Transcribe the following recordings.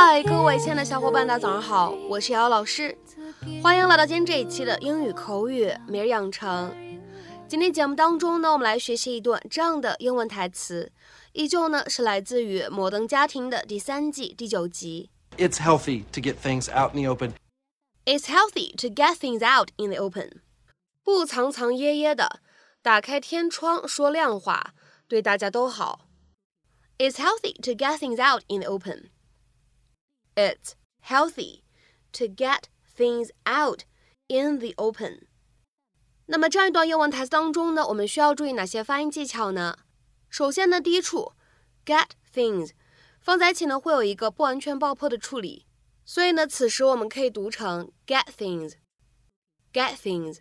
嗨，各位亲爱的小伙伴，大家早上好，我是瑶瑶老师，欢迎来到今天这一期的英语口语每日养成。今天节目当中呢，我们来学习一段这样的英文台词，依旧呢是来自于《摩登家庭》的第三季第九集。It's healthy to get things out in the open. It's healthy to get things out in the open. 不藏藏掖掖的，打开天窗说亮话，对大家都好。It's healthy to get things out in the open. It's healthy to get things out in the open. 那么这样一段英文台词当中呢，我们需要注意哪些发音技巧呢？首先呢，第一处 get things 放在一起呢，会有一个不完全爆破的处理，所以呢，此时我们可以读成 get things，get things。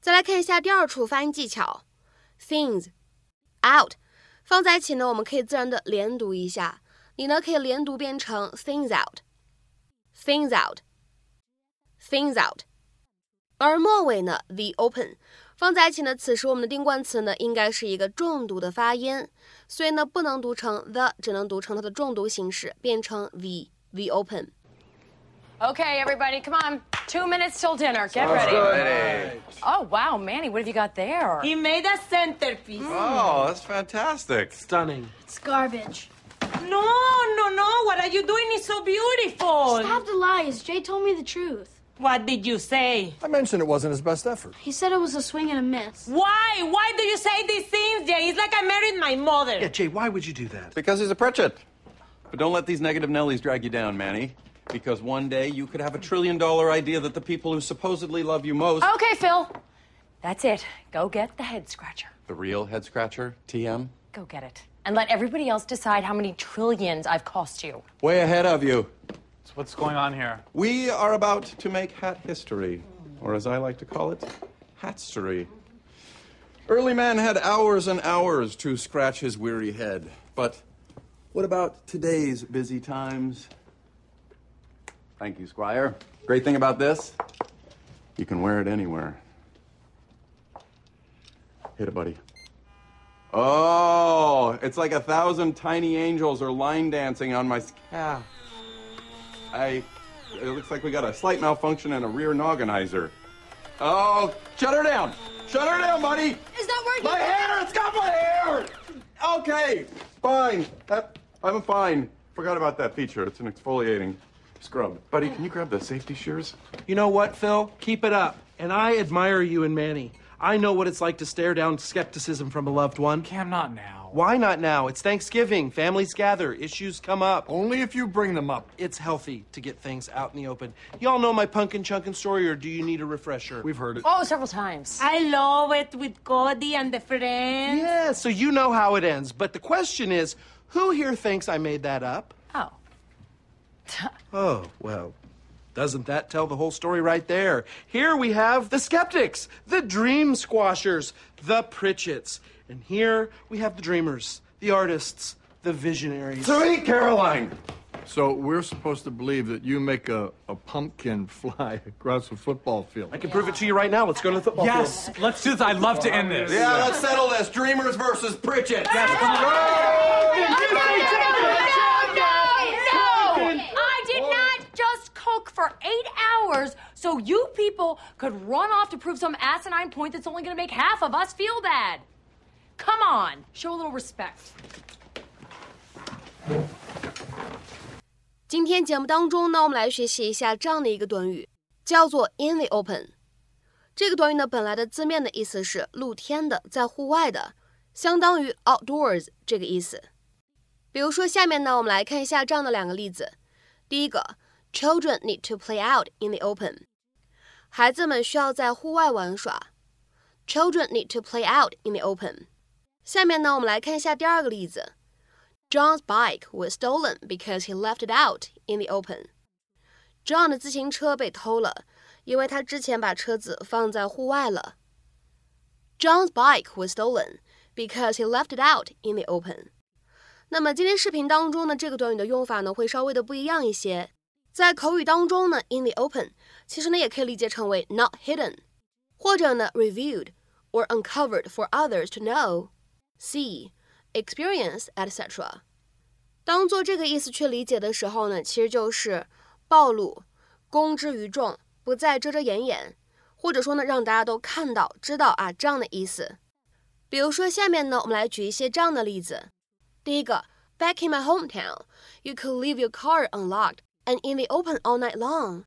再来看一下第二处发音技巧，things out 放在一起呢，我们可以自然的连读一下， 你呢可以连读变成 things out，things out，things out。而末尾呢，the open 放在一起呢，此时我们的定冠词呢应该是一个重读的发音，所以呢不能读成 the，只能读成它的重读形式，变成 the，the open。Okay, everybody, come on. Two minutes till dinner. Get ready. Ready. Oh, wow, Manny, what have you got there? He made a centerpiece. Oh, that's fantastic. Stunning. It's garbage. No, no, no. What are you doing is so beautiful. Stop the lies. Jay told me the truth. What did you say? I mentioned it wasn't his best effort. He said it was a swing and a miss. Why? Why do you say these things, Jay? It's like I married my mother. Yeah, Jay, why would you do that? Because he's a Pritchett. But don't let these negative Nellies drag you down, Manny. Because one day you could have a trillion dollar idea that the people who supposedly love you most. Okay, Phil. That's it. Go get the head scratcher. The real head scratcher, TM? Go get it. And let everybody else decide how many trillions I've cost you. Way ahead of you. So what's going on here? We are about to make hat history, or as I like to call it, hatstory. Early man had hours and hours to scratch his weary head. But what about today's busy times? Thank you, Squire. Great thing about this, you can wear it anywhere. Hit it, buddy. Oh, it's like a thousand tiny angels are line dancing on my scalp. Ah. I. It looks like we got a slight malfunction in a rear nogginizer. Oh, shut her down! Shut her down, buddy! Is that working? My hair! It's got my hair! Okay, fine. That, I'm fine. Forgot about that feature. It's an exfoliating scrub. Buddy, can you grab the safety shears? You know what, Phil? Keep it up. And I admire you and Manny. I know what it's like to stare down skepticism from a loved one. Cam, not now. Why not now? It's Thanksgiving. Families gather. Issues come up. Only if you bring them up. It's healthy to get things out in the open. Y'all know my pumpkin chunkin story, or do you need a refresher? We've heard it. Oh, several times. I love it with Cody and the friends. Yeah, so you know how it ends. But the question is who here thinks I made that up? Oh. Oh, well, doesn't that tell the whole story right there? Here we have the skeptics, the dream squashers, the Pritchetts. And here we have the dreamers, the artists, the visionaries. Sweet Caroline! So we're supposed to believe that you make a, a pumpkin fly across a football field. I can prove it to you right now. Let's go to the football Yes, field. let's do this. I'd love to end this. Yeah, let's settle this. Dreamers versus Pritchett. I so you people could run off to prove some asinine point that's only going to make half of us feel bad. Come on, show a little respect. 今天节目当中呢，我们来学习一下这样的一个短语，叫做 in the open。这个短语呢，本来的字面的意思是露天的，在户外的，相当于 outdoors 这个意思。比如说，下面呢，我们来看一下这样的两个例子。第一个，Children need to play out in the open。孩子们需要在户外玩耍。Children need to play out in the open。下面呢，我们来看一下第二个例子。John's bike was stolen because he left it out in the open. John 的自行车被偷了，因为他之前把车子放在户外了。John's bike was stolen because he left it out in the open. 那么今天视频当中呢，这个短语的用法呢会稍微的不一样一些。 在口语当中呢，in the open 其实呢也可以理解成为 not hidden，或者呢 revealed or uncovered for others to know, see, experience, etc. 当做这个意思去理解的时候呢，其实就是暴露、公之于众，不再遮遮掩掩，或者说呢，让大家都看到、知道啊这样的意思。比如说，下面呢，我们来举一些这样的例子。第一个，Back in my hometown, you could leave your car unlocked and in the open all night long.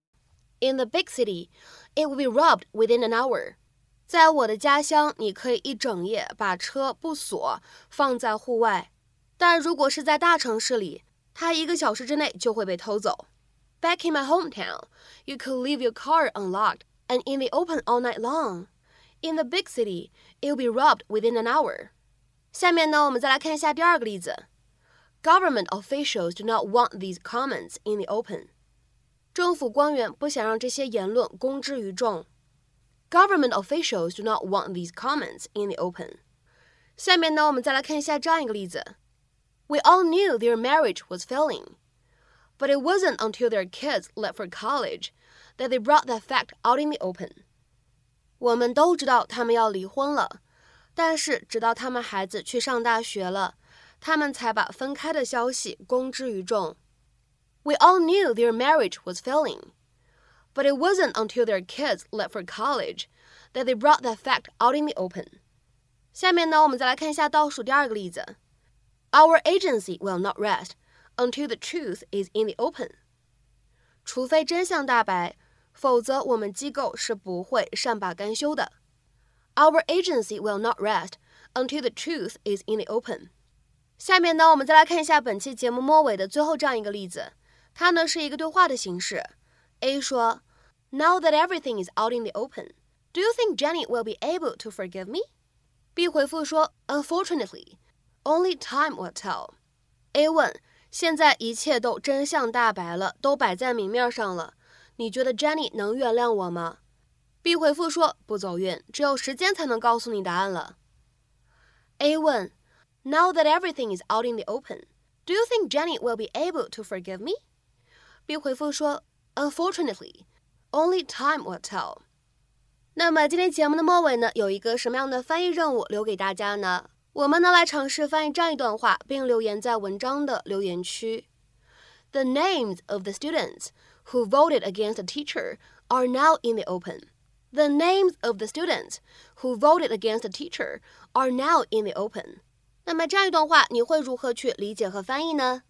In the big city, it would be robbed within an hour. 在我的家乡，你可以一整夜把车不锁，放在户外。但如果是在大城市里，它一个小时之内就会被偷走。Back in my hometown, you could leave your car unlocked and in the open all night long. In the big city, it will be robbed within an hour. 下面呢，我们再来看一下第二个例子。 Government officials do not want these comments in the open. 政府官员不想让这些言论公之于众。Government officials do not want these comments in the open. 下面呢，我们再来看一下这样一个例子。we all knew their marriage was failing. But it wasn't until their kids left for college that they brought that fact out in the open. 我们都知道他们要离婚了，但是直到他们孩子去上大学了， 他们才把分开的消息公之于众。We all knew their marriage was failing, but it wasn't until their kids left for college that they brought that fact out in the open. 下面呢，我们再来看一下倒数第二个例子。our agency will not rest until the truth is in the open. 除非真相大白，否则我们机构是不会善罢甘休的。Our agency will not rest until the truth is in the open. 下面呢，我们再来看一下本期节目末尾的最后这样一个例子，它呢是一个对话的形式。A 说：“Now that everything is out in the open, do you think Jenny will be able to forgive me?” B 回复说：“Unfortunately。” Only time will tell. A 问：现在一切都真相大白了，都摆在明面上了，你觉得 Jenny 能原谅我吗？B 回复说：不走运，只有时间才能告诉你答案了。A 问 ：Now that everything is out in the open, do you think Jenny will be able to forgive me? B 回复说：Unfortunately, only time will tell. 那么今天节目的末尾呢，有一个什么样的翻译任务留给大家呢？我们呢来尝试翻译这样一段话，并留言在文章的留言区。The names of the students who voted against the teacher are now in the open. The names of the students who voted against the teacher are now in the open. 那么这样一段话，你会如何去理解和翻译呢？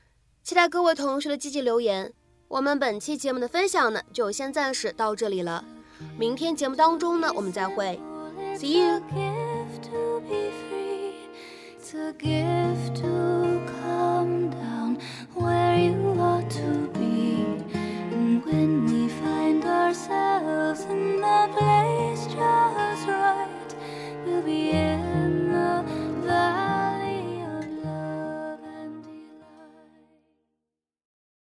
期待各位同学的积极留言。我们本期节目的分享呢，就先暂时到这里了。明天节目当中呢，我们再会。See you. gift to